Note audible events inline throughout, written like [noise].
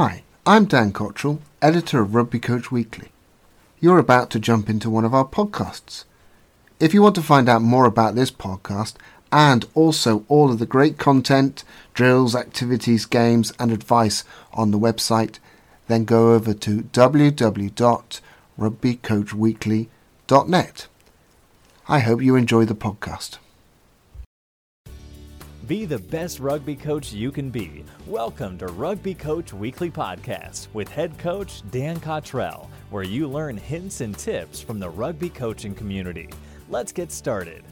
Hi, I'm Dan Cottrell, editor of Rugby Coach Weekly. You're about to jump into one of our podcasts. If you want to find out more about this podcast and also all of the great content, drills, activities, games, and advice on the website, then go over to www.rugbycoachweekly.net. I hope you enjoy the podcast. Be the best rugby coach you can be. Welcome to Rugby Coach Weekly Podcast with head coach Dan Cottrell, where you learn hints and tips from the rugby coaching community. Let's get started.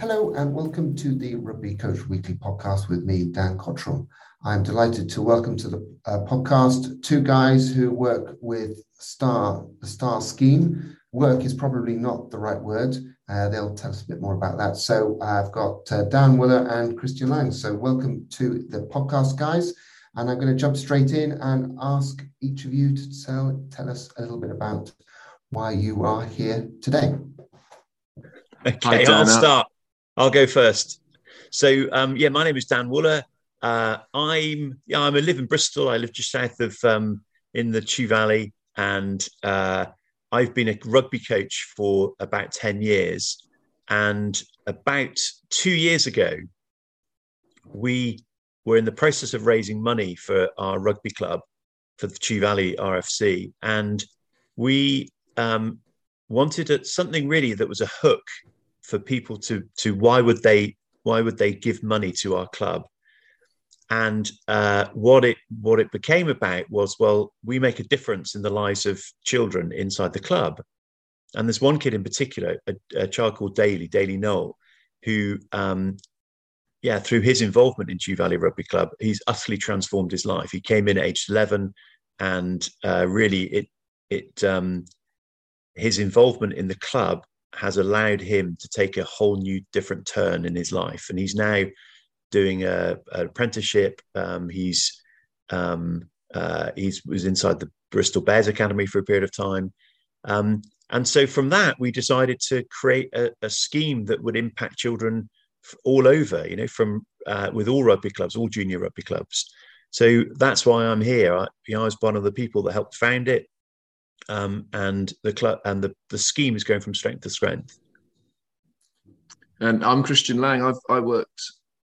Hello, and welcome to the Rugby Coach Weekly Podcast with me, Dan Cottrell. I'm delighted to welcome to the uh, podcast two guys who work with Star, the Star Scheme. Work is probably not the right word. Uh, they'll tell us a bit more about that. So I've got uh, Dan Wooler and Christian Lang. So welcome to the podcast, guys. And I'm going to jump straight in and ask each of you to tell, tell us a little bit about why you are here today. Okay, I'll start. I'll go first. So um, yeah, my name is Dan Wooler. Uh, I'm yeah, I'm a live in Bristol. I live just south of um, in the Chew Valley, and uh, I've been a rugby coach for about 10 years. And about two years ago, we were in the process of raising money for our rugby club, for the Chew Valley RFC. And we um, wanted something really that was a hook for people to, to why would they why would they give money to our club and uh, what it what it became about was well we make a difference in the lives of children inside the club. And there's one kid in particular a, a child called Daly Daly Noel who um, yeah through his involvement in Chew Valley Rugby Club he's utterly transformed his life. He came in at age 11 and uh, really it it um, his involvement in the club has allowed him to take a whole new different turn in his life. And he's now doing a, an apprenticeship. Um, he's um, uh, he's was inside the Bristol Bears Academy for a period of time. Um, and so from that, we decided to create a, a, scheme that would impact children all over, you know, from uh, with all rugby clubs, all junior rugby clubs. So that's why I'm here. I, you know, I was one of the people that helped found it, um, and the club and the the scheme is going from strength to strength. And I'm Christian Lang. I've I worked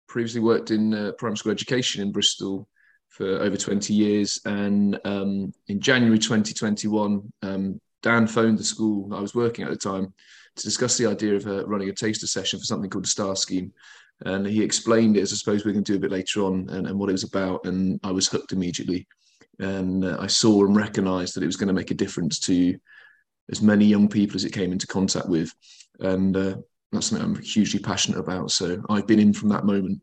previously worked in uh, primary school education in Bristol for over 20 years. And um, in January 2021, um, Dan phoned the school I was working at the time to discuss the idea of uh, running a taster session for something called the STAR scheme. And he explained it, as I suppose we can do a bit later on, and, and what it was about. And I was hooked immediately. And uh, I saw and recognized that it was going to make a difference to as many young people as it came into contact with. And uh, that's something I'm hugely passionate about. So I've been in from that moment.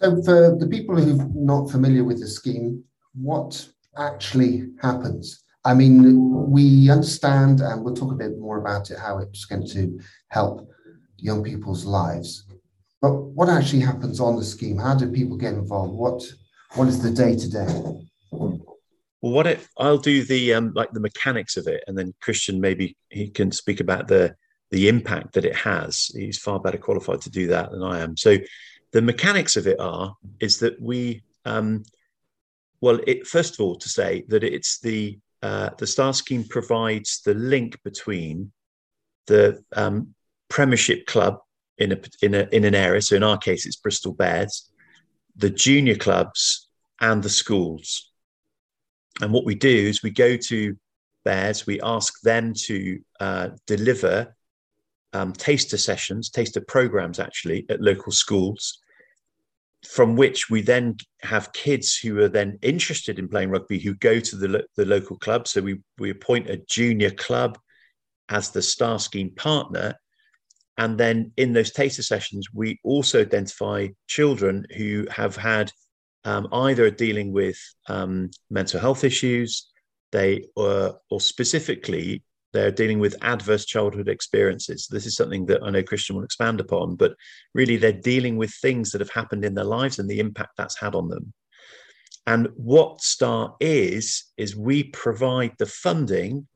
So, for the people who are not familiar with the scheme, what actually happens? I mean, we understand, and we'll talk a bit more about it, how it's going to help young people's lives. But what actually happens on the scheme? How do people get involved? What What is the day to day? Well, what if I'll do the um, like the mechanics of it, and then Christian maybe he can speak about the the impact that it has. He's far better qualified to do that than I am. So the mechanics of it are is that we um, well, it, first of all, to say that it's the uh, the star scheme provides the link between the um, Premiership club in a in a in an area. So in our case, it's Bristol Bears, the junior clubs, and the schools. And what we do is we go to Bears, we ask them to uh, deliver um, taster sessions, taster programs actually at local schools, from which we then have kids who are then interested in playing rugby who go to the, the local club. So we, we appoint a junior club as the star scheme partner. And then in those taster sessions, we also identify children who have had um, either dealing with um, mental health issues, they or, or specifically they're dealing with adverse childhood experiences. This is something that I know Christian will expand upon, but really they're dealing with things that have happened in their lives and the impact that's had on them. And what STAR is, is we provide the funding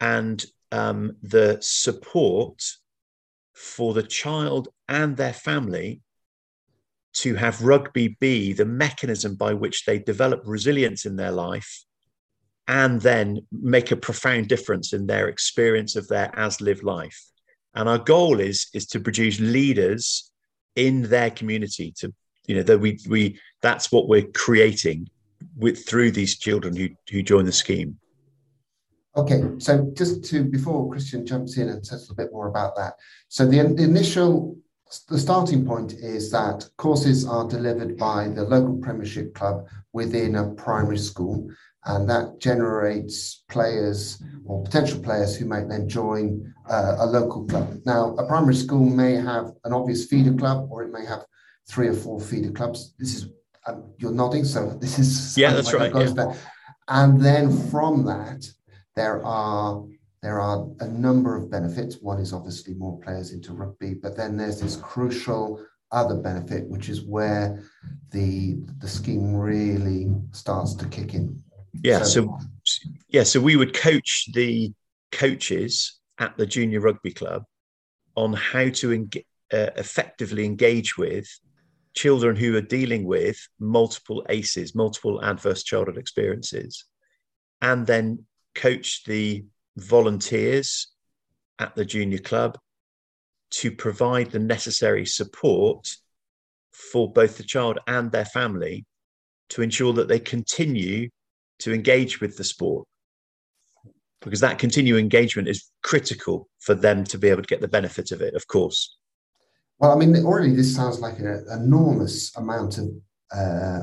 and um, the support for the child and their family to have rugby be the mechanism by which they develop resilience in their life and then make a profound difference in their experience of their as lived life. And our goal is is to produce leaders in their community to you know that we we that's what we're creating with through these children who who join the scheme. Okay, so just to before Christian jumps in and says a bit more about that. So the, the initial the starting point is that courses are delivered by the local Premiership club within a primary school, and that generates players or potential players who might then join uh, a local club. Now, a primary school may have an obvious feeder club, or it may have three or four feeder clubs. This is um, you're nodding, so [laughs] this is yeah, that's right. Yeah. And then from that, there are there are a number of benefits. One is obviously more players into rugby, but then there's this crucial other benefit, which is where the the scheme really starts to kick in. Yeah. So, so yeah, so we would coach the coaches at the junior rugby club on how to en- uh, effectively engage with children who are dealing with multiple ACEs, multiple adverse childhood experiences, and then coach the volunteers at the junior club to provide the necessary support for both the child and their family to ensure that they continue to engage with the sport because that continued engagement is critical for them to be able to get the benefit of it of course well i mean already this sounds like an enormous amount of uh,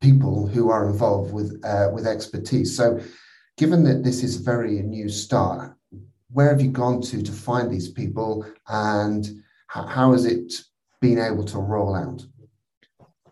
people who are involved with uh, with expertise so given that this is very a new start, where have you gone to to find these people and how, how has it been able to roll out?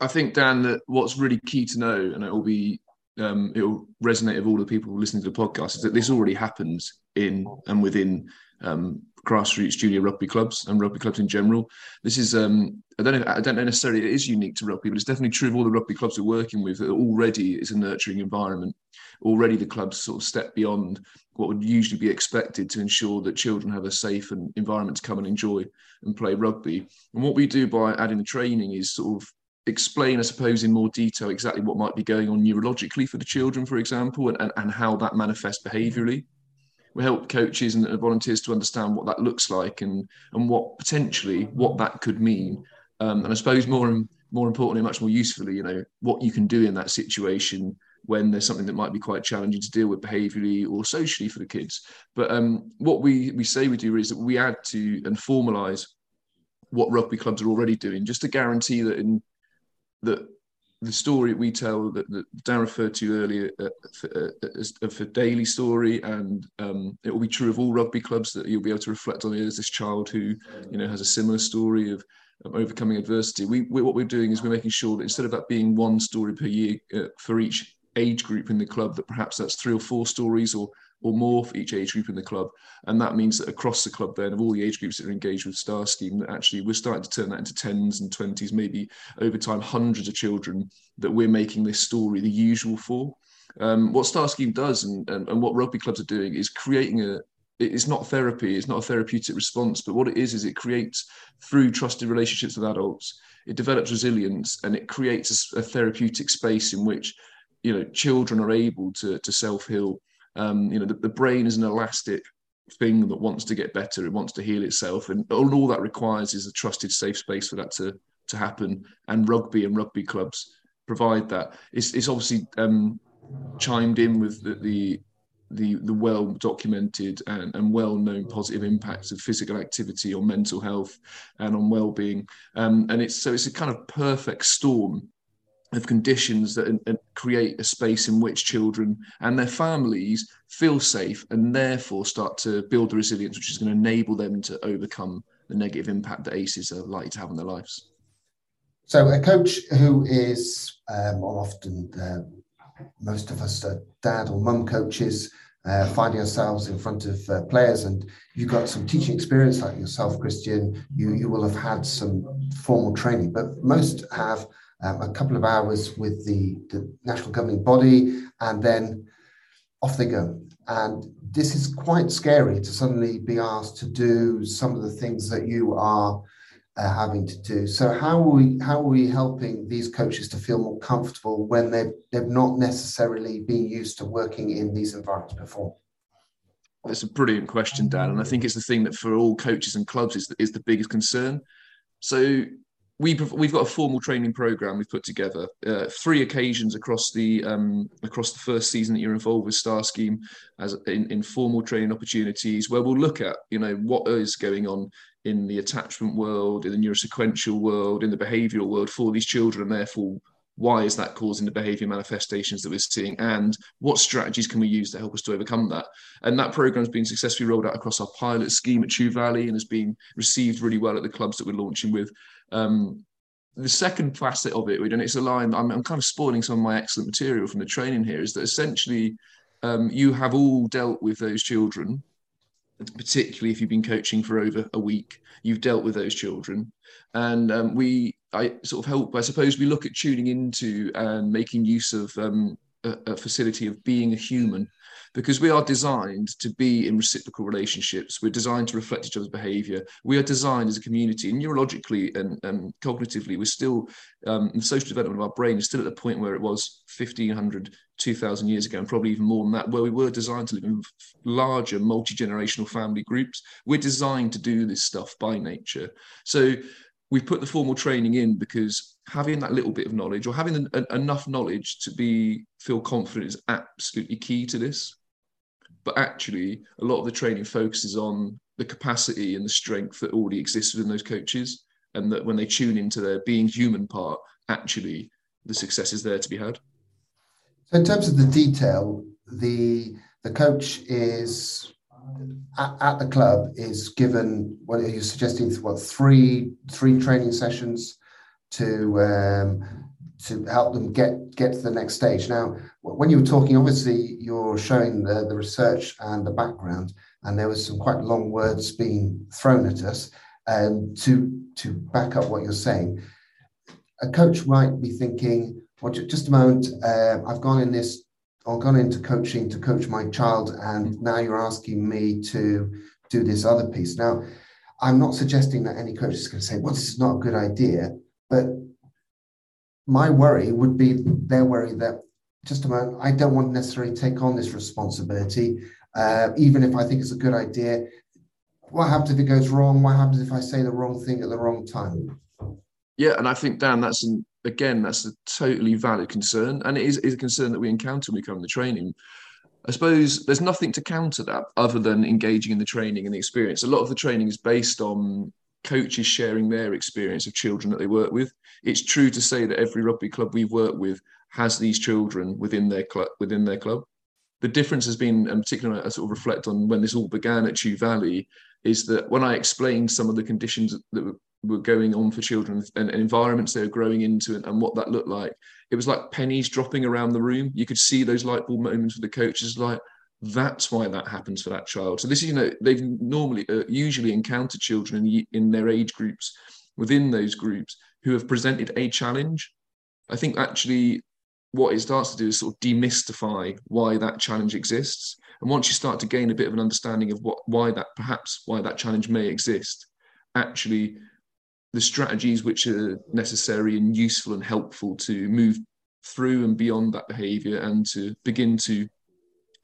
I think, Dan, that what's really key to know, and it will be um, it will resonate with all the people listening to the podcast, is that this already happens in and within um, grassroots junior rugby clubs and rugby clubs in general. This is um, I don't know I don't know necessarily it is unique to rugby, but it's definitely true of all the rugby clubs we're working with that already is a nurturing environment. Already the clubs sort of step beyond what would usually be expected to ensure that children have a safe and environment to come and enjoy and play rugby. And what we do by adding the training is sort of explain, I suppose, in more detail exactly what might be going on neurologically for the children, for example, and, and, and how that manifests behaviourally we help coaches and volunteers to understand what that looks like and and what potentially what that could mean. Um, and I suppose more and more importantly, much more usefully, you know, what you can do in that situation when there's something that might be quite challenging to deal with behaviourally or socially for the kids. But um, what we we say we do is that we add to and formalise what rugby clubs are already doing, just to guarantee that in that the story we tell that, that Dan referred to earlier uh, uh, as, uh, for Daly story, and um, it will be true of all rugby clubs that you'll be able to reflect on as this child who, you know, has a similar story of, of overcoming adversity. We, we, what we're doing is we're making sure that instead of that being one story per year uh, for each age group in the club, that perhaps that's three or four stories or or more for each age group in the club. And that means that across the club, then, of all the age groups that are engaged with Star Scheme, that actually we're starting to turn that into tens and twenties, maybe over time, hundreds of children that we're making this story the usual for. Um, what Star Scheme does and, and, and what rugby clubs are doing is creating a, it's not therapy, it's not a therapeutic response, but what it is, is it creates through trusted relationships with adults, it develops resilience and it creates a, a therapeutic space in which you know children are able to, to self-heal um, you know, the, the, brain is an elastic thing that wants to get better. It wants to heal itself, and all, all that requires is a trusted, safe space for that to to happen. And rugby and rugby clubs provide that. It's, it's obviously um, chimed in with the, the the, the well documented and, and well known positive impacts of physical activity on mental health and on well being. Um, and it's so it's a kind of perfect storm of conditions that create a space in which children and their families feel safe and therefore start to build the resilience which is going to enable them to overcome the negative impact that ACEs are likely to have on their lives. So, a coach who is um, often uh, most of us are dad or mum coaches. Uh, finding ourselves in front of uh, players, and you've got some teaching experience like yourself, Christian. You you will have had some formal training, but most have um, a couple of hours with the, the national governing body, and then off they go. And this is quite scary to suddenly be asked to do some of the things that you are uh, having to do. So how are we how are we helping these coaches to feel more comfortable when they've they've not necessarily been used to working in these environments before? That's a brilliant question, Dan, and I think it's the thing that for all coaches and clubs is is the biggest concern. So we we've got a formal training program we've put together uh, three occasions across the um, across the first season that you're involved with star scheme as in, in formal training opportunities where we'll look at you know what is going on in the attachment world in the neurosequential world in the behavioral world for these children and therefore why is that causing the behavior manifestations that we're seeing and what strategies can we use to help us to overcome that. And that program has been successfully rolled out across our pilot scheme at Chew Valley and has been received really well at the clubs that we're launching with um, the second facet of it, and it's a line I'm, I'm, kind of spoiling some of my excellent material from the training here, is that essentially um, you have all dealt with those children, particularly if you've been coaching for over a week. You've dealt with those children, and um, we I sort of help. I suppose we look at tuning into and making use of um, a, a facility of being a human because we are designed to be in reciprocal relationships. We're designed to reflect each other's behavior. We are designed as a community, neurologically and, and cognitively, we're still, um, the social development of our brain is still at the point where it was 1500, 2000 years ago, and probably even more than that, where we were designed to live in larger multi generational family groups. We're designed to do this stuff by nature. So we put the formal training in because having that little bit of knowledge or having an, enough knowledge to be feel confident is absolutely key to this but actually a lot of the training focuses on the capacity and the strength that already exists within those coaches and that when they tune into their being human part actually the success is there to be had so in terms of the detail the the coach is at, at the club is given what are you suggesting what three three training sessions to um, to help them get get to the next stage. Now, when you were talking, obviously you're showing the, the research and the background, and there was some quite long words being thrown at us um, to to back up what you're saying. A coach might be thinking, "Well, just a moment. Uh, I've gone in this. I've gone into coaching to coach my child, and now you're asking me to do this other piece." Now, I'm not suggesting that any coach is going to say, "Well, this is not a good idea," but my worry would be their worry that just a moment, I don't want to necessarily take on this responsibility, uh, even if I think it's a good idea. What happens if it goes wrong? What happens if I say the wrong thing at the wrong time? Yeah, and I think Dan, that's an, again, that's a totally valid concern, and it is, is a concern that we encounter when we come to the training. I suppose there's nothing to counter that other than engaging in the training and the experience. A lot of the training is based on coaches sharing their experience of children that they work with. It's true to say that every rugby club we've worked with has these children within their club. Within their club, the difference has been, and particularly I sort of reflect on when this all began at Chew Valley, is that when I explained some of the conditions that were going on for children and, environments they were growing into and, and, what that looked like, it was like pennies dropping around the room. You could see those light bulb moments with the coaches, like that's why that happens for that child. So this is, you know, they've normally uh, usually encountered children in, in their age groups within those groups who have presented a challenge. I think actually what it starts to do is sort of demystify why that challenge exists. And once you start to gain a bit of an understanding of what why that perhaps why that challenge may exist, actually the strategies which are necessary and useful and helpful to move through and beyond that behavior and to begin to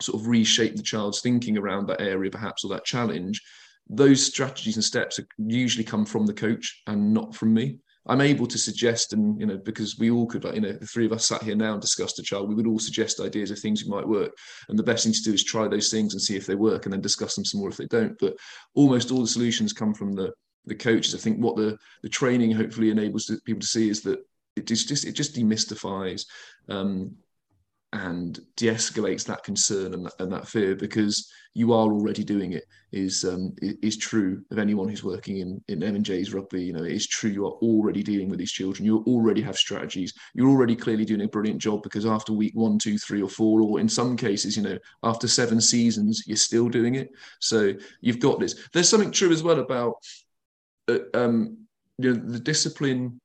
sort of reshape the child's thinking around that area, perhaps, or that challenge, those strategies and steps usually come from the coach and not from me. I'm able to suggest, and you know, because we all could, like, you know, the three of us sat here now and discussed a child, we would all suggest ideas of things that might work. And the best thing to do is try those things and see if they work, and then discuss them some more if they don't. But almost all the solutions come from the the coaches. I think what the the training hopefully enables people to see is that it just it just demystifies um, and de-escalates that concern and that, and that fear because you are already doing it is um, is true of anyone who's working in in M&J's rugby. You know it is true you are already dealing with these children. You already have strategies. You're already clearly doing a brilliant job because after week one two three or four or in some cases you know after seven seasons you're still doing it. So you've got this. There's something true as well about uh, um, you know the discipline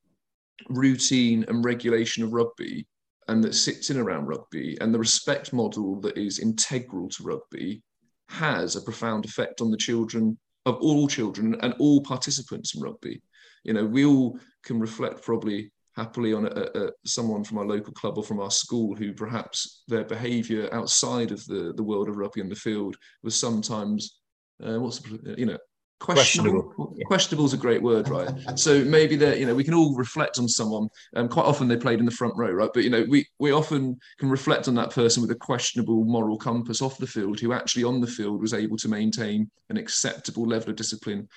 routine and regulation of rugby and that sits in around rugby and the respect model that is integral to rugby has a profound effect on the children of all children and all participants in rugby. you know, we all can reflect probably happily on a, a, someone from our local club or from our school who perhaps their behaviour outside of the, the world of rugby on the field was sometimes, uh, what's, you know, questionable. Questionable. Yeah. questionable is a great word, right? [laughs] so maybe that you know we can all reflect on someone. Um, quite often they played in the front row, right? But you know we we often can reflect on that person with a questionable moral compass off the field, who actually on the field was able to maintain an acceptable level of discipline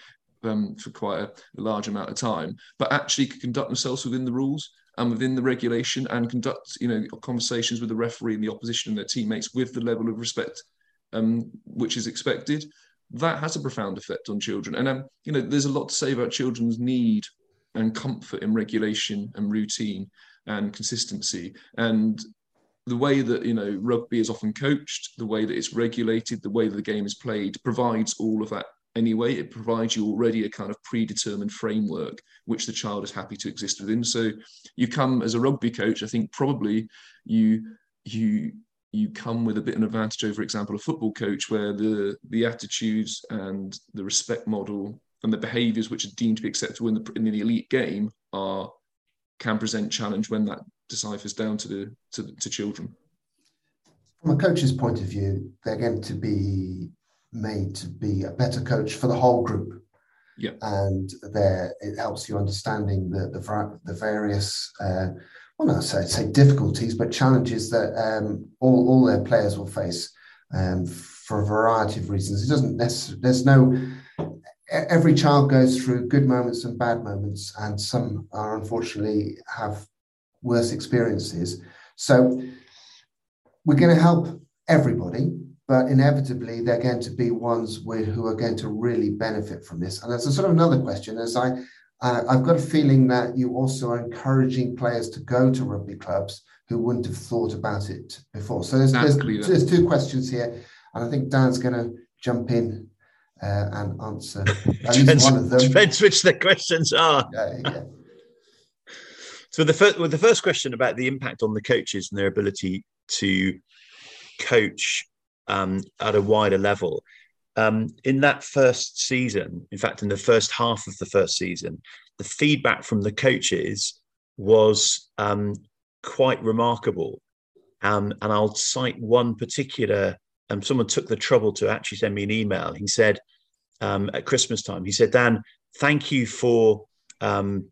um, for quite a, a large amount of time, but actually could conduct themselves within the rules and within the regulation and conduct you know conversations with the referee and the opposition and their teammates with the level of respect um, which is expected that has a profound effect on children. And um, you know, there's a lot to say about children's need and comfort in regulation and routine and consistency. And the way that you know rugby is often coached, the way that it's regulated, the way that the game is played provides all of that anyway. It provides you already a kind of predetermined framework which the child is happy to exist within. So you come as a rugby coach, I think probably you you you come with a bit of an advantage over, for example, a football coach, where the the attitudes and the respect model and the behaviours which are deemed to be acceptable in the in the elite game are can present challenge when that deciphers down to the to, to children. From a coach's point of view, they're going to be made to be a better coach for the whole group. Yeah, and there it helps you understanding the the, the various. Uh, well, not say, say difficulties, but challenges that um, all, all their players will face um, for a variety of reasons. It doesn't necessarily, there's no, every child goes through good moments and bad moments, and some are unfortunately have worse experiences. So we're going to help everybody, but inevitably they're going to be ones with, who are going to really benefit from this. And there's a sort of another question as I uh, I've got a feeling that you also are encouraging players to go to rugby clubs who wouldn't have thought about it before. So there's, there's, there's, two questions here, and I think Dan's going to jump in uh, and answer [laughs] at least one of them. Depends which the questions are. Yeah, yeah. [laughs] so the first, well, the first question about the impact on the coaches and their ability to coach um, at a wider level um, in that first season, in fact, in the first half of the first season, the feedback from the coaches was um, quite remarkable. Um, and I'll cite one particular. Um, someone took the trouble to actually send me an email. He said um, at Christmas time, he said, "Dan, thank you for um,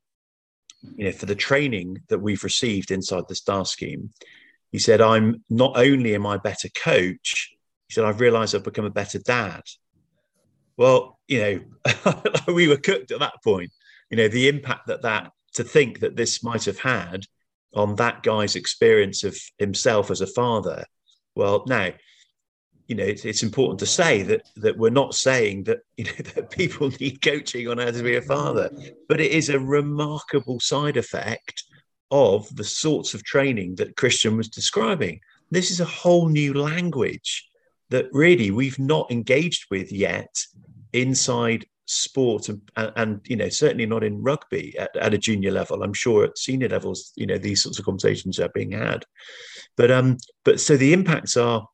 you know for the training that we've received inside the Star Scheme." He said, "I'm not only am I better coach, he said, I've realized I've become a better dad. Well, you know, [laughs] we were cooked at that point. You know, the impact that that, to think that this might have had on that guy's experience of himself as a father. Well, now, you know, it's, it's important to say that that we're not saying that [laughs] you know that people [laughs] need coaching on how to be a father, but it is a remarkable side effect of the sorts of training that Christian was describing. This is a whole new language that really we've not engaged with yet inside sport and, and, you know certainly not in rugby at, at, a junior level. I'm sure at senior levels you know these sorts of conversations are being had. But um but so the impacts are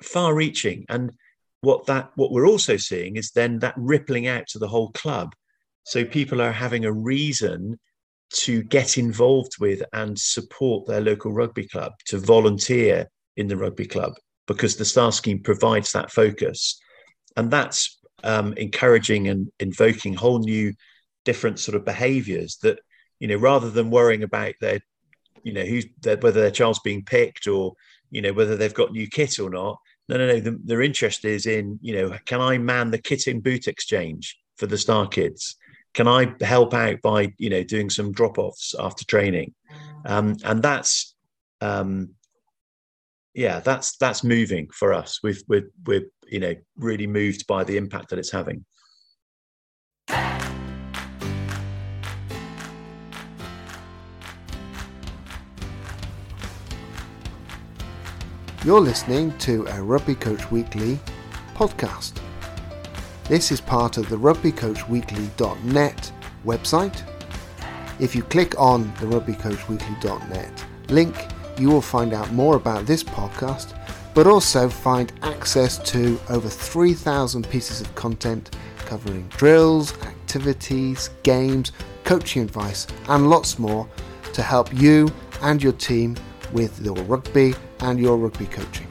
far reaching and what that what we're also seeing is then that rippling out to the whole club. So people are having a reason to get involved with and support their local rugby club to volunteer in the rugby club because the star scheme provides that focus. And that's um, encouraging and invoking whole new different sort of behaviors that you know rather than worrying about their you know who's their, whether their child's being picked or you know whether they've got new kit or not no no no the, their interest is in you know can i man the kit and boot exchange for the star kids? Can i help out by you know doing some drop-offs after training? Um, and that's um, yeah, that's that's moving for us. We've we're we're you know really moved by the impact that it's having. You're listening to a Rugby Coach Weekly podcast. This is part of the rugbycoachweekly.net website. If you click on the rugbycoachweekly.net link, you will find out more about this podcast, but also find access to over 3,000 pieces of content covering drills, activities, games, coaching advice, and lots more to help you and your team with your rugby and your rugby coaching.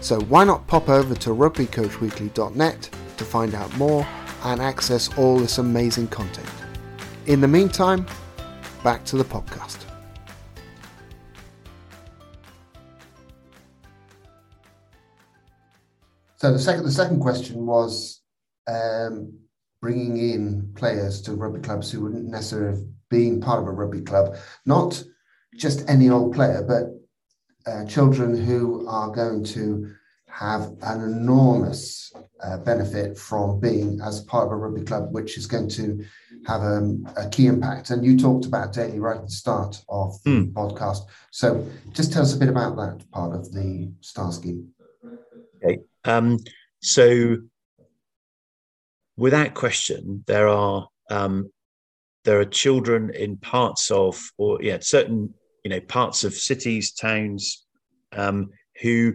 So why not pop over to rugbycoachweekly.net to find out more and access all this amazing content. In the meantime, back to the podcast. So the second the second question was um, bringing in players to rugby clubs who wouldn't necessarily have been part of a rugby club, not just any old player, but uh, children who are going to have an enormous uh, benefit from being as part of a rugby club, which is going to have a, a key impact. And you talked about Daly right at the start of the mm. podcast. So just tell us a bit about that part of the STAR scheme. Um, so without question, there are um, there are children in parts of or yeah certain you know parts of cities, towns um, who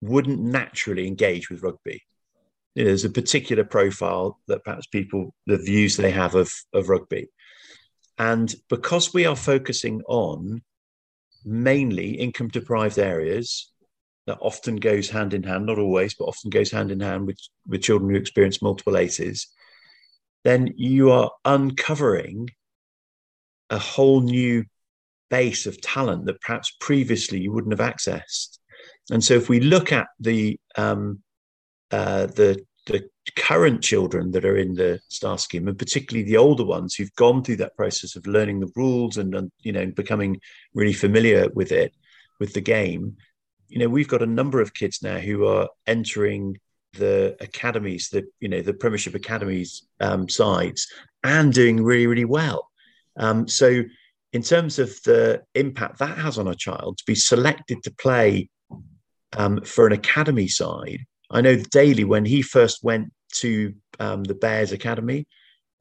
wouldn't naturally engage with rugby. You know, there's a particular profile that perhaps people, the views they have of, of rugby. And because we are focusing on mainly income deprived areas, that often goes hand in hand, not always, but often goes hand in hand with, with children who experience multiple ACEs, then you are uncovering a whole new base of talent that perhaps previously you wouldn't have accessed. And so, if we look at the um, uh, the the current children that are in the star scheme, and particularly the older ones who've gone through that process of learning the rules and, and you know becoming really familiar with it, with the game, you know, we've got a number of kids now who are entering the academies, the you know the Premiership academies um, sides, and doing really really well. Um, so, in terms of the impact that has on a child to be selected to play um, for an academy side. I know Daly when he first went to um, the Bears Academy,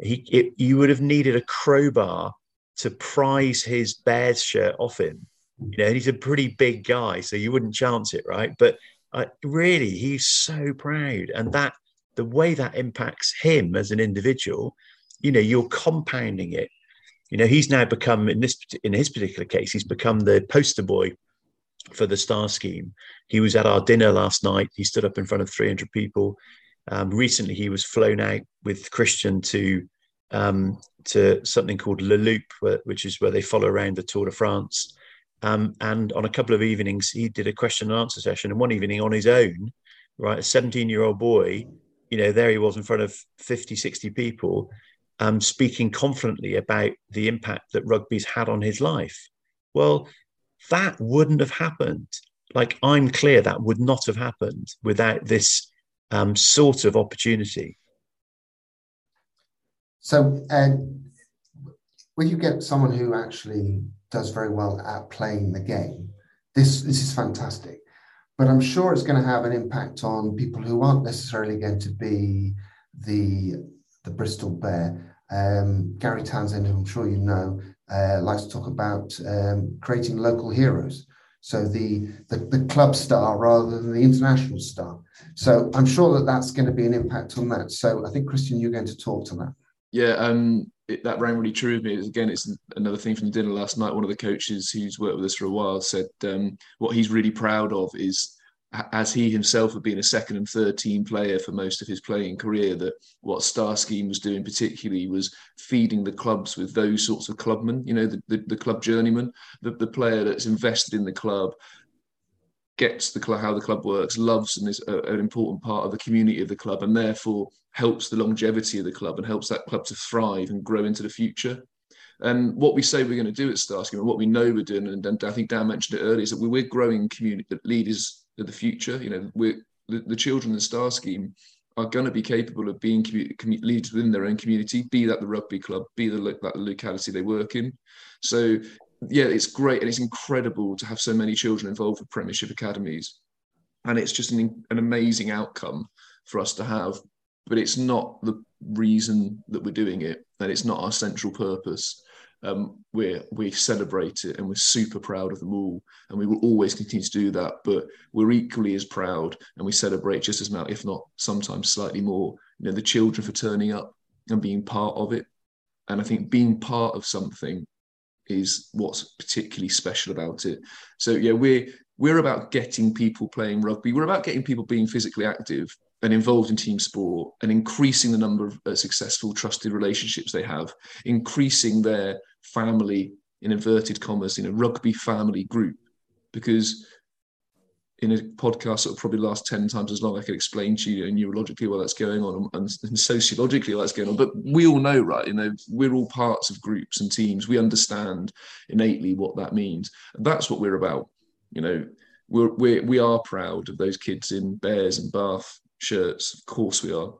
he it, you would have needed a crowbar to prise his Bears shirt off him. You know, he's a pretty big guy, so you wouldn't chance it, right? But uh, really, he's so proud, and that the way that impacts him as an individual, you know, you're compounding it. You know, he's now become in this in his particular case, he's become the poster boy for the star scheme. He was at our dinner last night. He stood up in front of 300 people. Um, recently, he was flown out with Christian to um, to something called Le Loop, which is where they follow around the Tour de France. Um, and on a couple of evenings, he did a question and answer session. And one evening on his own, right, a 17 year old boy, you know, there he was in front of 50, 60 people, um, speaking confidently about the impact that rugby's had on his life. Well, that wouldn't have happened. Like I'm clear that would not have happened without this um, sort of opportunity. So, and when you get someone who actually does very well at playing the game, this this is fantastic. But I'm sure it's going to have an impact on people who aren't necessarily going to be the the Bristol Bear. Um, Gary Townsend, I'm sure you know, uh, likes to talk about um, creating local heroes. So the, the, the club star rather than the international star. So I'm sure that that's going to be an impact on that. So I think Christian, you're going to talk to that. Yeah, um, it, that rang really true with me. Again, it's another thing from the dinner last night. One of the coaches who's worked with us for a while said um, what he's really proud of is as he himself had been a second and third team player for most of his playing career, that what Star Scheme was doing particularly was feeding the clubs with those sorts of clubmen, you know, the, the, the club journeyman, the, the player that's invested in the club, gets the club how the club works, loves and is a, an important part of the community of the club, and therefore helps the longevity of the club and helps that club to thrive and grow into the future. And what we say we're going to do at Star Scheme and what we know we're doing, and, and I think Dan mentioned it earlier, is that we're growing community leaders of the future. You know, we're the, the children in the Star Scheme are going to be capable of being commu- leaders within their own community, be that the rugby club, be the, that the locality they work in. So, yeah, it's great and it's incredible to have so many children involved with Premiership academies, and it's just an, an amazing outcome for us to have. But it's not the reason that we're doing it, and it's not our central purpose um, we we celebrate it and we're super proud of them all and we will always continue to do that but we're equally as proud and we celebrate just as much if not sometimes slightly more you know the children for turning up and being part of it and I think being part of something is what's particularly special about it. So yeah, we're we're about getting people playing rugby. We're about getting people being physically active and involved in team sport and increasing the number of uh, successful, trusted relationships they have, increasing their family in inverted commas, in a rugby family group. Because in a podcast that will probably last 10 times as long, I could explain to you neurologically what that's going on and, and sociologically what that's going on. But we all know, right? You know, we're all parts of groups and teams. We understand innately what that means. And that's what we're about. You know, we're, we're, we are proud of those kids in Bears and Bath shirts. Of course we are.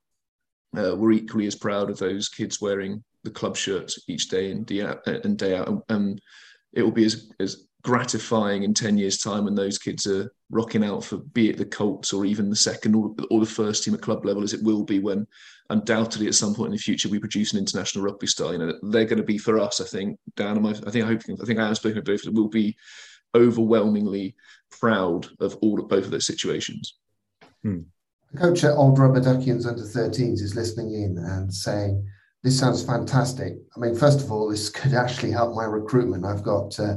Uh, we're equally as proud of those kids wearing the club shirts each day and day out. And, day out. and it will be as, as gratifying in 10 years time when those kids are rocking out for be it the colts or even the second or, or, the first team at club level as it will be when undoubtedly at some point in the future we produce an international rugby star you know they're going to be for us i think dan i think i hope i think i am speaking of both will be overwhelmingly proud of all of both of those situations. Hmm. the coach at old rubber duckians under 13s is listening in and saying this sounds fantastic. I mean first of all this could actually help my recruitment. I've got uh,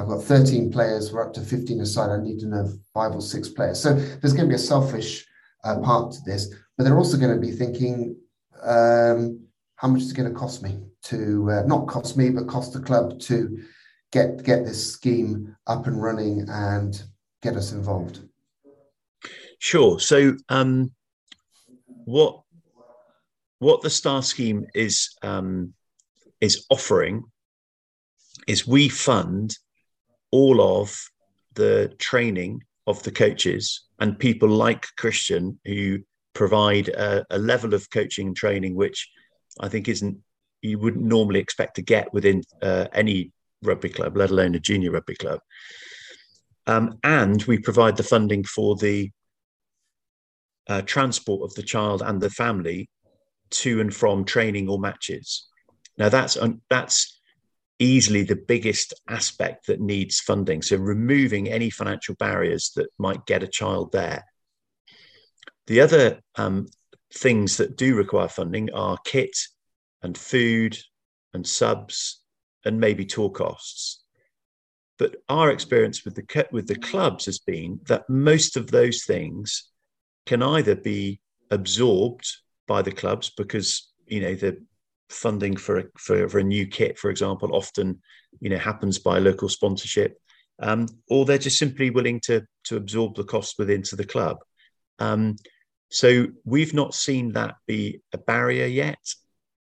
I've got 13 players. We're up to 15 aside. I need to know five or six players. So there's going to be a selfish uh, part to this, but they're also going to be thinking, um, how much is it going to cost me to uh, not cost me, but cost the club to get get this scheme up and running and get us involved. Sure. So um, what what the star scheme is um, is offering is we fund all of the training of the coaches and people like Christian who provide a, a, level of coaching and training which I think isn't you wouldn't normally expect to get within uh, any rugby club, let alone a junior rugby club. Um, and we provide the funding for the uh, transport of the child and the family to and from training or matches. Now that's that's easily the biggest aspect that needs funding. So, removing any financial barriers that might get a child there. The other um, things that do require funding are kit and food and subs and maybe tour costs. But our experience with the with the clubs has been that most of those things can either be absorbed by the clubs because you know the funding for a, for, for a new kit, for example, often you know happens by local sponsorship, um, or they're just simply willing to to absorb the cost within to the club. Um, so we've not seen that be a barrier yet,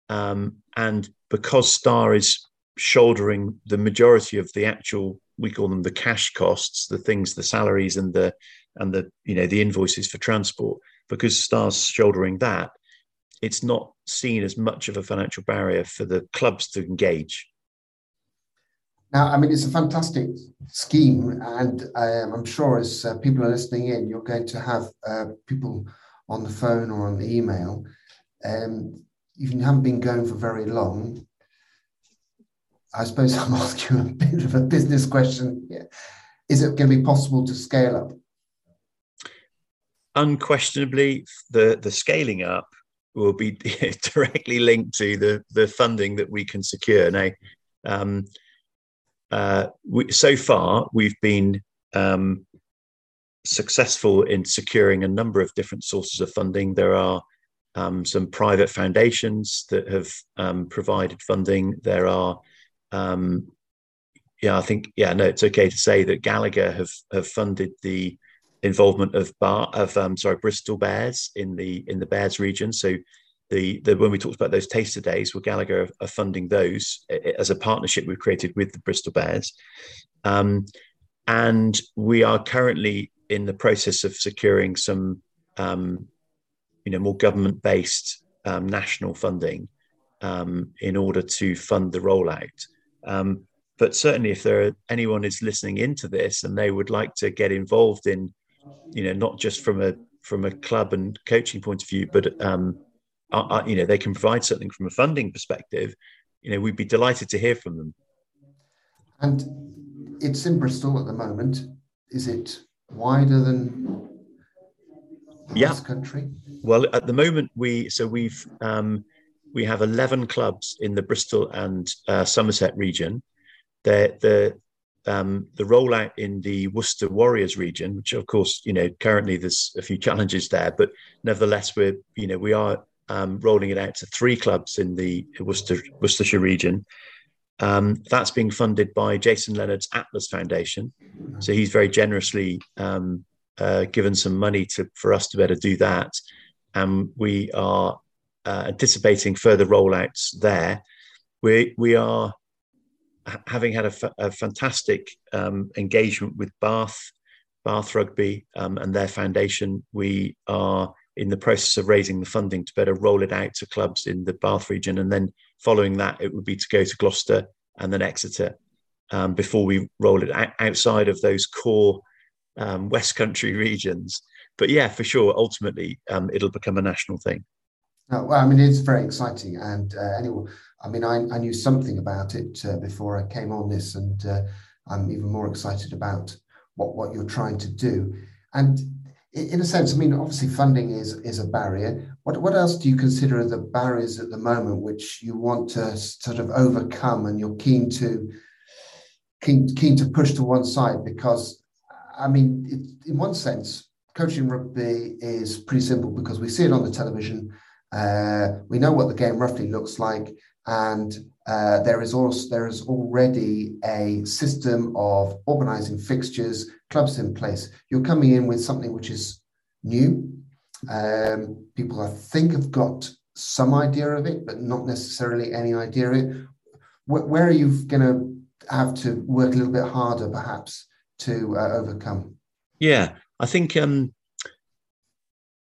um, and because Star is shouldering the majority of the actual we call them the cash costs, the things, the salaries and the and the you know the invoices for transport, because Star's shouldering that it's not seen as much of a financial barrier for the clubs to engage. Now, I mean, it's a fantastic scheme, and um, I'm sure as uh, people are listening in, you're going to have uh, people on the phone or on the email. Um, if you haven't been going for very long, I suppose [laughs] I'm asking you a bit of a business question. Here. Is it going to be possible to scale up? Unquestionably, the the scaling up will be [laughs] directly linked to the the funding that we can secure. Now, um, uh, we, so far we've been um, successful in securing a number of different sources of funding. There are um, some private foundations that have um, provided funding. There are um, yeah, I think yeah, no, it's okay to say that Gallagher have have funded the involvement of Bar of um, sorry Bristol Bears in the in the Bears region. So the, the when we talked about those taster days, well, Gallagher are, funding those as a partnership we've created with the Bristol Bears, um, and we are currently in the process of securing some um, you know more government based um, national funding um, in order to fund the rollout. Um, but certainly, if there are, anyone is listening into this and they would like to get involved in you know, not just from a from a club and coaching point of view, but um, are, you know, they can provide something from a funding perspective. You know, we'd be delighted to hear from them. And it's in Bristol at the moment. Is it wider than yeah. country? Well, at the moment, we so we've um, we have 11 clubs in the Bristol and uh, Somerset region. The, the, um, the rollout in the Worcester Warriors region, which of course, you know, currently there's a few challenges there, but nevertheless, we're, you know, we are um, rolling it out to three clubs in the Worcester, Worcestershire region. Um, that's being funded by Jason Leonard's Atlas Foundation. So he's very generously um, uh, given some money to for us to be able to do that. And we are uh, anticipating further rollouts there. We we are having had a, fantastic um, engagement with Bath Bath Rugby um, and their foundation. We are in the process of raising the funding to better roll it out to clubs in the Bath region, and then following that, it would be to go to Gloucester and then Exeter um, before we roll it outside of those core um, West Country [laughs] regions. But yeah, for sure, ultimately, um, it'll become a national thing. No, well, I mean, it's very exciting. And uh, anyway, I mean, I, I, knew something about it uh, before I came on this, and uh, I'm even more excited about what, what you're trying to do. And in a sense, I mean, obviously, funding is is a barrier. What what else do you consider the barriers at the moment which you want to sort of overcome, and you're keen to keen keen to push to one side? Because, I mean, it, in one sense, coaching rugby is pretty simple because we see it on the television uh, we know what the game roughly looks like, and uh, there is also there is already a system of organising fixtures, clubs in place. You're coming in with something which is new. Um, people, I think, have got some idea of it, but not necessarily any idea of it. Where, where are you going to have to work a little bit harder, perhaps, to uh, overcome? Yeah, I think um,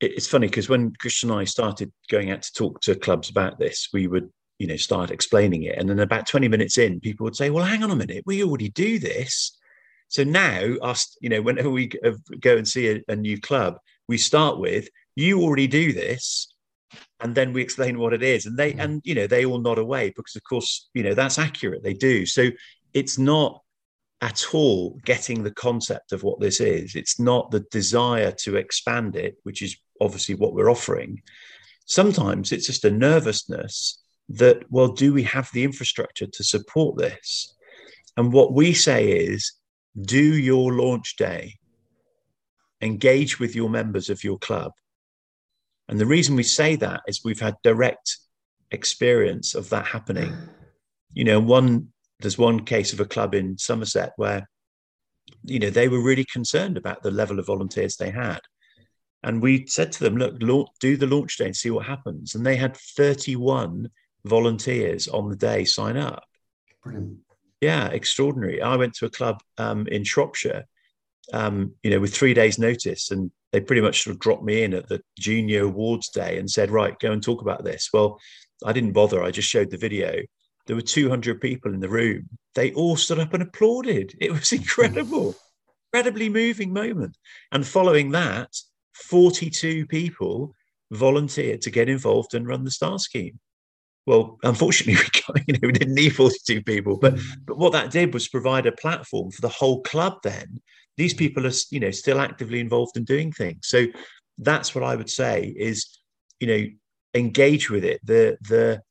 it's funny because when Christian and I started going out to talk to clubs about this, we would, you know, start explaining it. And then about 20 minutes in, people would say, well, hang on a minute, we already do this. So now, us, you know, whenever we go and see a, a new club, we start with, you already do this. And then we explain what it is. And they, mm-hmm. and, you know, they all nod away because, of course, you know, that's accurate. They do. So it's not at all getting the concept of what this is. It's not the desire to expand it, which is obviously what we're offering. Sometimes it's just a nervousness that, well, do we have the infrastructure to support this? And what we say is do your launch day, engage with your members of your club. And the reason we say that is we've had direct experience of that happening. You know, one there's one case of a club in Somerset where, you know, they were really concerned about the level of volunteers they had. And we said to them, look, do the launch day and see what happens. And they had 31 volunteers on the day sign up. Brilliant. Yeah, extraordinary. I went to a club um, in Shropshire, um, you know, with three days' notice, and they pretty much sort of dropped me in at the junior awards day and said, right, go and talk about this. Well, I didn't bother. I just showed the video. There were 200 people in the room. They all stood up and applauded. It was [laughs] incredible, [laughs] incredibly moving moment. And following that, 42 people volunteered to get involved and run the star scheme. Well, unfortunately, [laughs] we, you know, we didn't need 42 people, but but what that did was provide a platform for the whole club. Then these people are, you know, still actively involved in doing things. So that's what I would say is, you know, engage with it. The the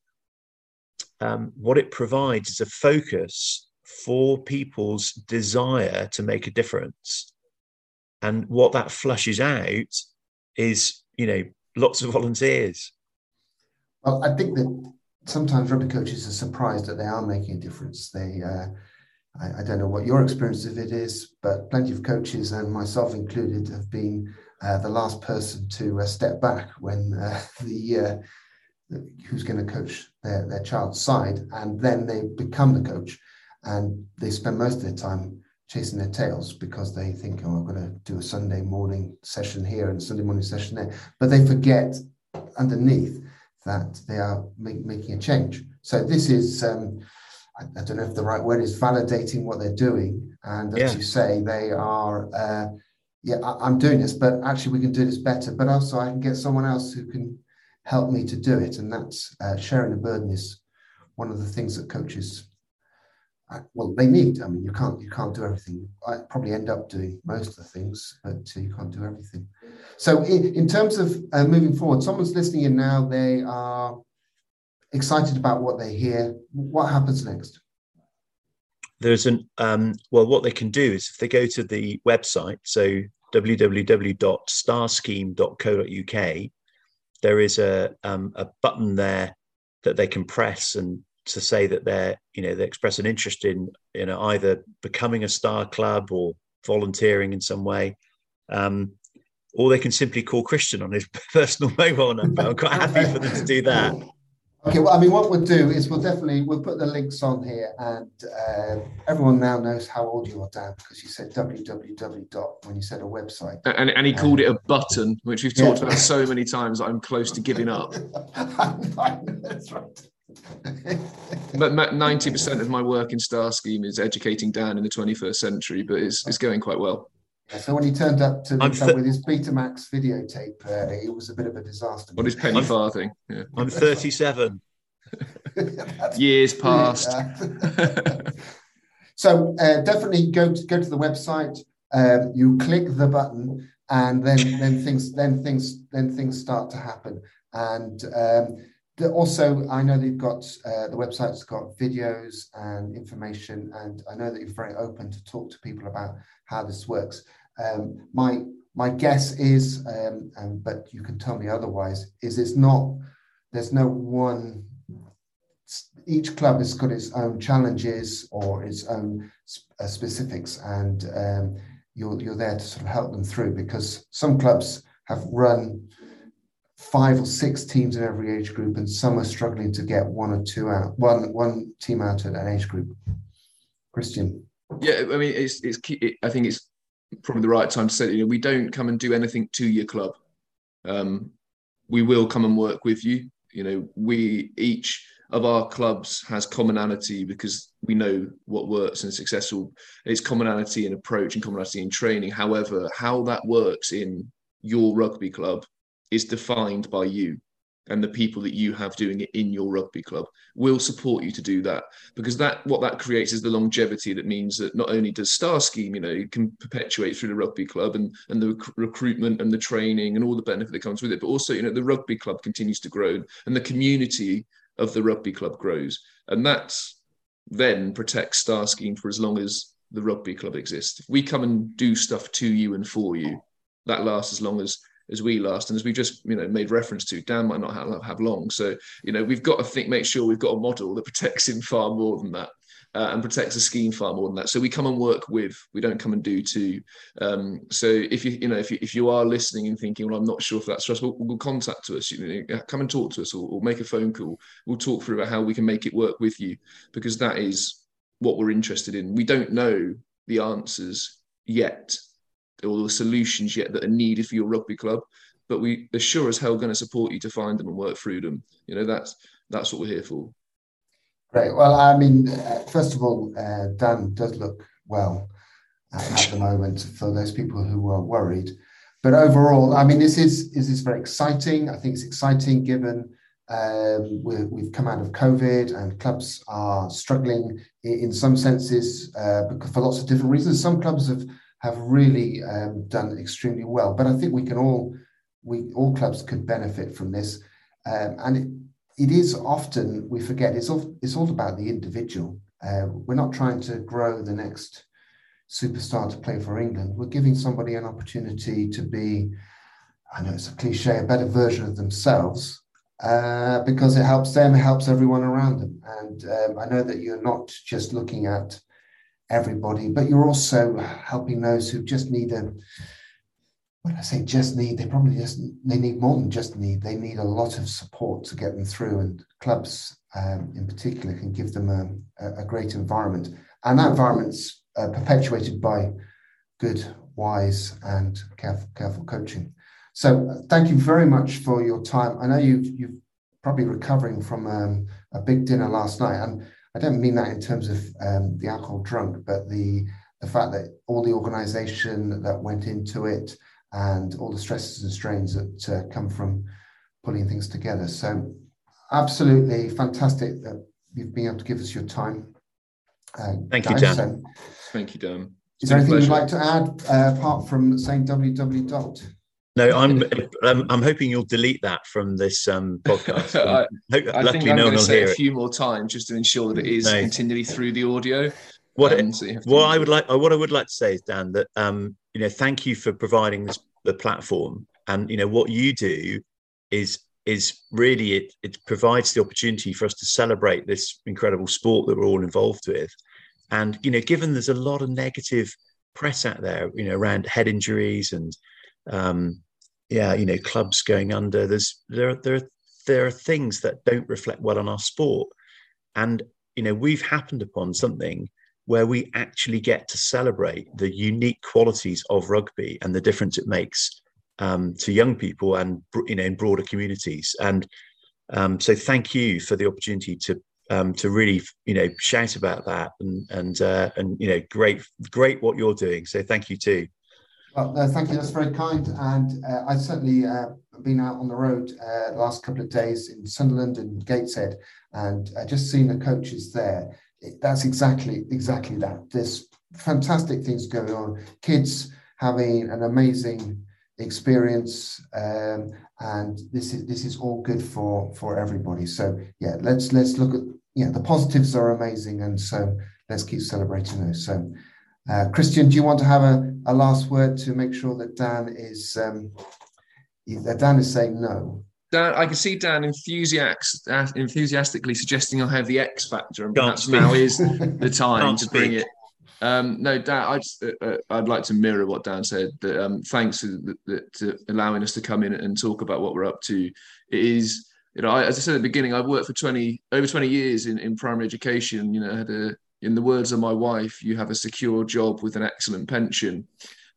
um, what it provides is a focus for people's desire to make a difference and what that flushes out is, you know, lots of volunteers. Well, I think that sometimes rugby coaches are surprised that they are making a difference. They, uh, I, I, don't know what your experience of it is, but plenty of coaches, and myself included, have been uh, the last person to uh, step back when uh, [laughs] the, uh, who's going to coach their, their child's side, and then they become the coach, and they spend most of their time chasing their tails because they think, oh, I'm going to do a Sunday morning session here and Sunday morning session there. But they forget underneath that they are make, making a change. So this is, um, I, I, don't know if the right word is validating what they're doing. And as yeah. you say, they are, uh, yeah, I, am doing this, but actually we can do this better. But also I can get someone else who can help me to do it. And that's uh, sharing the burden is one of the things that coaches well, they need. I mean, you can't you can't do everything. I probably end up doing most of the things, but uh, you can't do everything. So, in, in terms of uh, moving forward, someone's listening in now. They are excited about what they hear. What happens next? There's an um, well, what they can do is if they go to the website, so www.starscheme.co.uk, there is a um, a button there that they can press and to say that they're you know they express an interest in you know either becoming a star club or volunteering in some way um, or they can simply call christian on his [laughs] personal mobile number. I'm quite happy for them to do that. Okay well i mean what we'll do is we'll definitely we'll put the links on here and uh, everyone now knows how old you are dan because you said www dot when you said a website. And, and he called um, it a button which we've talked yeah. about so many times i'm close to giving up. [laughs] That's right but ninety percent of my work in Star Scheme is educating Dan in the twenty-first century, but it's it's going quite well. So when he turned up to th- with his Betamax videotape, uh, it was a bit of a disaster. What is penny I'm, farthing? Yeah. I'm thirty-seven. Years past. [laughs] so uh, definitely go to go to the website. Um, you click the button, and then then things then things then things start to happen. And um, also, I know they've got uh, the website's got videos and information, and I know that you're very open to talk to people about how this works. Um, my my guess is, um, um, but you can tell me otherwise, is it's not. There's no one. Each club has got its own challenges or its own uh, specifics, and um, you're you're there to sort of help them through because some clubs have run five or six teams in every age group, and some are struggling to get one or two out, one one team out at an age group. Christian. Yeah, I mean, it's it's. It, I think it's probably the right time to say. You know, we don't come and do anything to your club. Um, we will come and work with you. You know, we each of our clubs has commonality because we know what works and successful. It's commonality in approach and commonality in training. However, how that works in your rugby club is defined by you and the people that you have doing it in your rugby club. Will support you to do that because that what that creates is the longevity that means that not only does star scheme you know can perpetuate through the rugby club and and the rec- recruitment and the training and all the benefit that comes with it but also you know the rugby club continues to grow and the community of the rugby club grows. And that then protects star scheme for as long as the rugby club exists. If we come and do stuff to you and for you that lasts as long as as we last. And as we just you know made reference to, Dan might not have, have long. So you know we've got to think, make sure we've got a model that protects him far more than that. Uh, and protects the scheme far more than that. So we come and work with. We don't come and do to. Um, so if you you know if you, if you are listening and thinking, well, I'm not sure if that's us, we'll, we'll contact us. You know, come and talk to us, or, or make a phone call. We'll talk through about how we can make it work with you, because that is what we're interested in. We don't know the answers yet or the solutions yet that are needed for your rugby club, but we are sure as hell going to support you to find them and work through them. You know, that's that's what we're here for. Great. Well, I mean, uh, first of all, uh, Dan does look well at the moment for those people who are worried. But overall, I mean, this is is this very exciting. I think it's exciting given um, we have come out of COVID and clubs are struggling in, in some senses uh, for lots of different reasons. Some clubs have have really um, done extremely well. But I think we can all, we all clubs could benefit from this, um, and it, it is often we forget it's all it's all about the individual. Uh, we're not trying to grow the next superstar to play for England. We're giving somebody an opportunity to be, I know it's a cliche, a better version of themselves. Uh, because it helps them, it helps everyone around them. And um, I know that you're not just looking at everybody, but you're also helping those who just need a when I say just need, they probably just they need more than just need. They need a lot of support to get them through, and clubs um, in particular can give them a, a, great environment, and that environment's uh, perpetuated by good, wise, and careful, careful coaching. So, uh, thank you very much for your time. I know you've you've probably recovering from um, a big dinner last night, and I don't mean that in terms of um, the alcohol drunk, but the the fact that all the organisation that went into it and all the stresses and strains that uh, come from pulling things together. So, absolutely fantastic that you've been able to give us your time. Uh, Thank guys. you, Dan. So, Thank you, Dan. Is there anything you'd like to add uh, apart from saying www dot? No, I'm, I'm, I'm hoping you'll delete that from this um, [laughs] podcast. I, I think I'm no going to say it a few more times just to ensure that it is no. continually through the audio. What, um, so what I would like, what I would like to say is, Dan, that um, you know, thank you for providing this, the platform, and you know what you do is is really it it provides the opportunity for us to celebrate this incredible sport that we're all involved with, and you know, given there's a lot of negative press out there, you know, around head injuries and um, yeah, you know, clubs going under. There's there there there are things that don't reflect well on our sport, and you know, we've happened upon something where we actually get to celebrate the unique qualities of rugby and the difference it makes um, to young people and you know in broader communities. And um, so, thank you for the opportunity to um, to really you know shout about that and and uh, and you know great great what you're doing. So thank you too. Well, uh, thank you. That's very kind. And uh, I've certainly uh, been out on the road uh, the last couple of days in Sunderland and Gateshead, and uh, just seeing the coaches there. It, that's exactly exactly that. There's fantastic things going on. Kids having an amazing experience, um, and this is this is all good for for everybody. So yeah, let's let's look at yeah the positives are amazing, and so let's keep celebrating those. So. Uh, Christian, do you want to have a, a last word to make sure that Dan is um, that Dan is saying no? Dan, I can see Dan enthusiastically suggesting I'll have the X factor, and perhaps now is the [laughs] time to bring it. Um, no, Dan, I just, uh, uh, I'd like to mirror what Dan said. That, um, thanks to, to, allowing us to come in and talk about what we're up to. It is, you know, I, as I said at the beginning, I've worked for twenty over twenty years in, in primary education. You know, I had a in the words of my wife, you have a secure job with an excellent pension.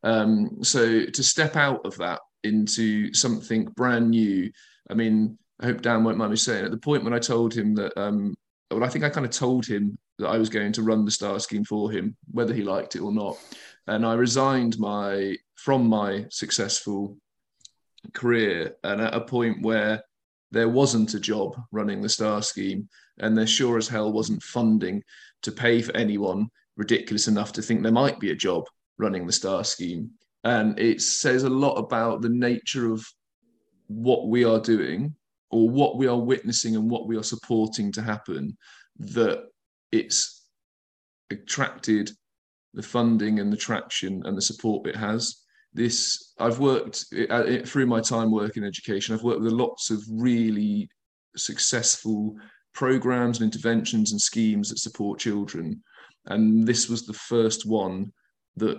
Um, so to step out of that into something brand new, I mean, I hope Dan won't mind me saying at the point when I told him that, um, well, I think I kind of told him that I was going to run the star scheme for him, whether he liked it or not. And I resigned my from my successful career, and at a point where there wasn't a job running the star scheme, and there sure as hell wasn't funding to pay for anyone ridiculous enough to think there might be a job running the star scheme. And it says a lot about the nature of what we are doing or what we are witnessing and what we are supporting to happen that it's attracted the funding and the traction and the support it has. This I've worked it, uh, through my time working in education. I've worked with lots of really successful programs and interventions and schemes that support children. And this was the first one that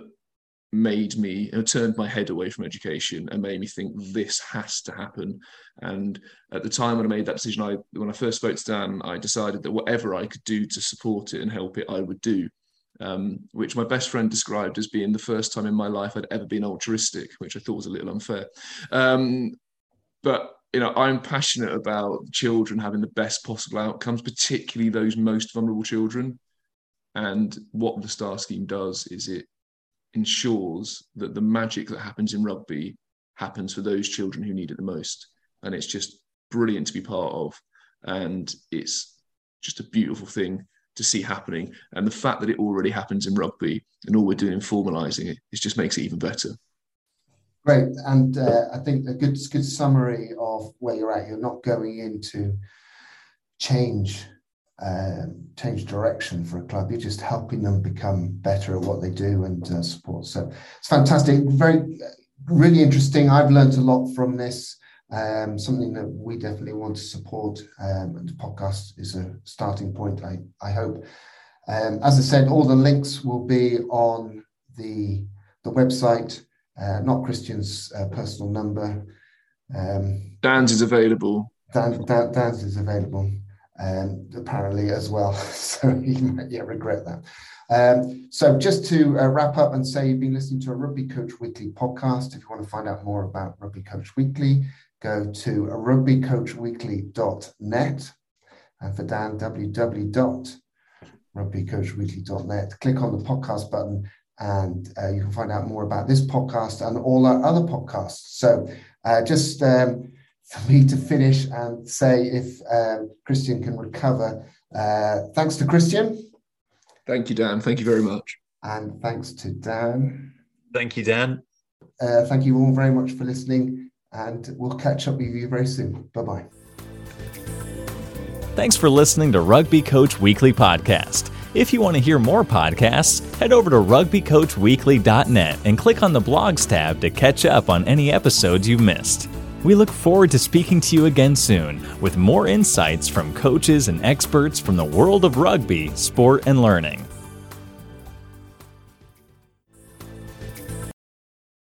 made me uh, turned my head away from education and made me think this has to happen and at the time when i made that decision i when i first spoke to dan i decided that whatever i could do to support it and help it i would do um, which my best friend described as being the first time in my life i'd ever been altruistic which i thought was a little unfair um, but you know, I'm passionate about children having the best possible outcomes, particularly those most vulnerable children. And what the Star Scheme does is it ensures that the magic that happens in rugby happens for those children who need it the most. And it's just brilliant to be part of. And it's just a beautiful thing to see happening. And the fact that it already happens in rugby and all we're doing in formalizing it, it just makes it even better. Great, and uh, I think a good good summary of where you're at. You're not going into change um, change direction for a club. You're just helping them become better at what they do and uh, support. So it's fantastic, very really interesting. I've learned a lot from this. Um, something that we definitely want to support. Um, the podcast is a starting point. I I hope. Um, as I said, all the links will be on the the website uh, not Christian's uh, personal number. Um, Dan's is available. Dan, Dan, Dan's is available um, apparently as well. [laughs] so he might yet regret that. Um, so just to uh, wrap up and say you've been listening to a Rugby Coach Weekly podcast. If you want to find out more about Rugby Coach Weekly, go to rugbycoachweekly.net and for Dan, www.rugbycoachweekly.net. Click on the podcast button and uh, you can find out more about this podcast and all our other podcasts. So, uh, just um, for me to finish and say if um, Christian can recover, uh, thanks to Christian. Thank you, Dan. Thank you very much. And thanks to Dan. Thank you, Dan. Uh, thank you all very much for listening, and we'll catch up with you very soon. Bye bye. Thanks for listening to Rugby Coach Weekly Podcast. If you want to hear more podcasts, head over to rugbycoachweekly.net and click on the blogs tab to catch up on any episodes you've missed. We look forward to speaking to you again soon with more insights from coaches and experts from the world of rugby, sport, and learning.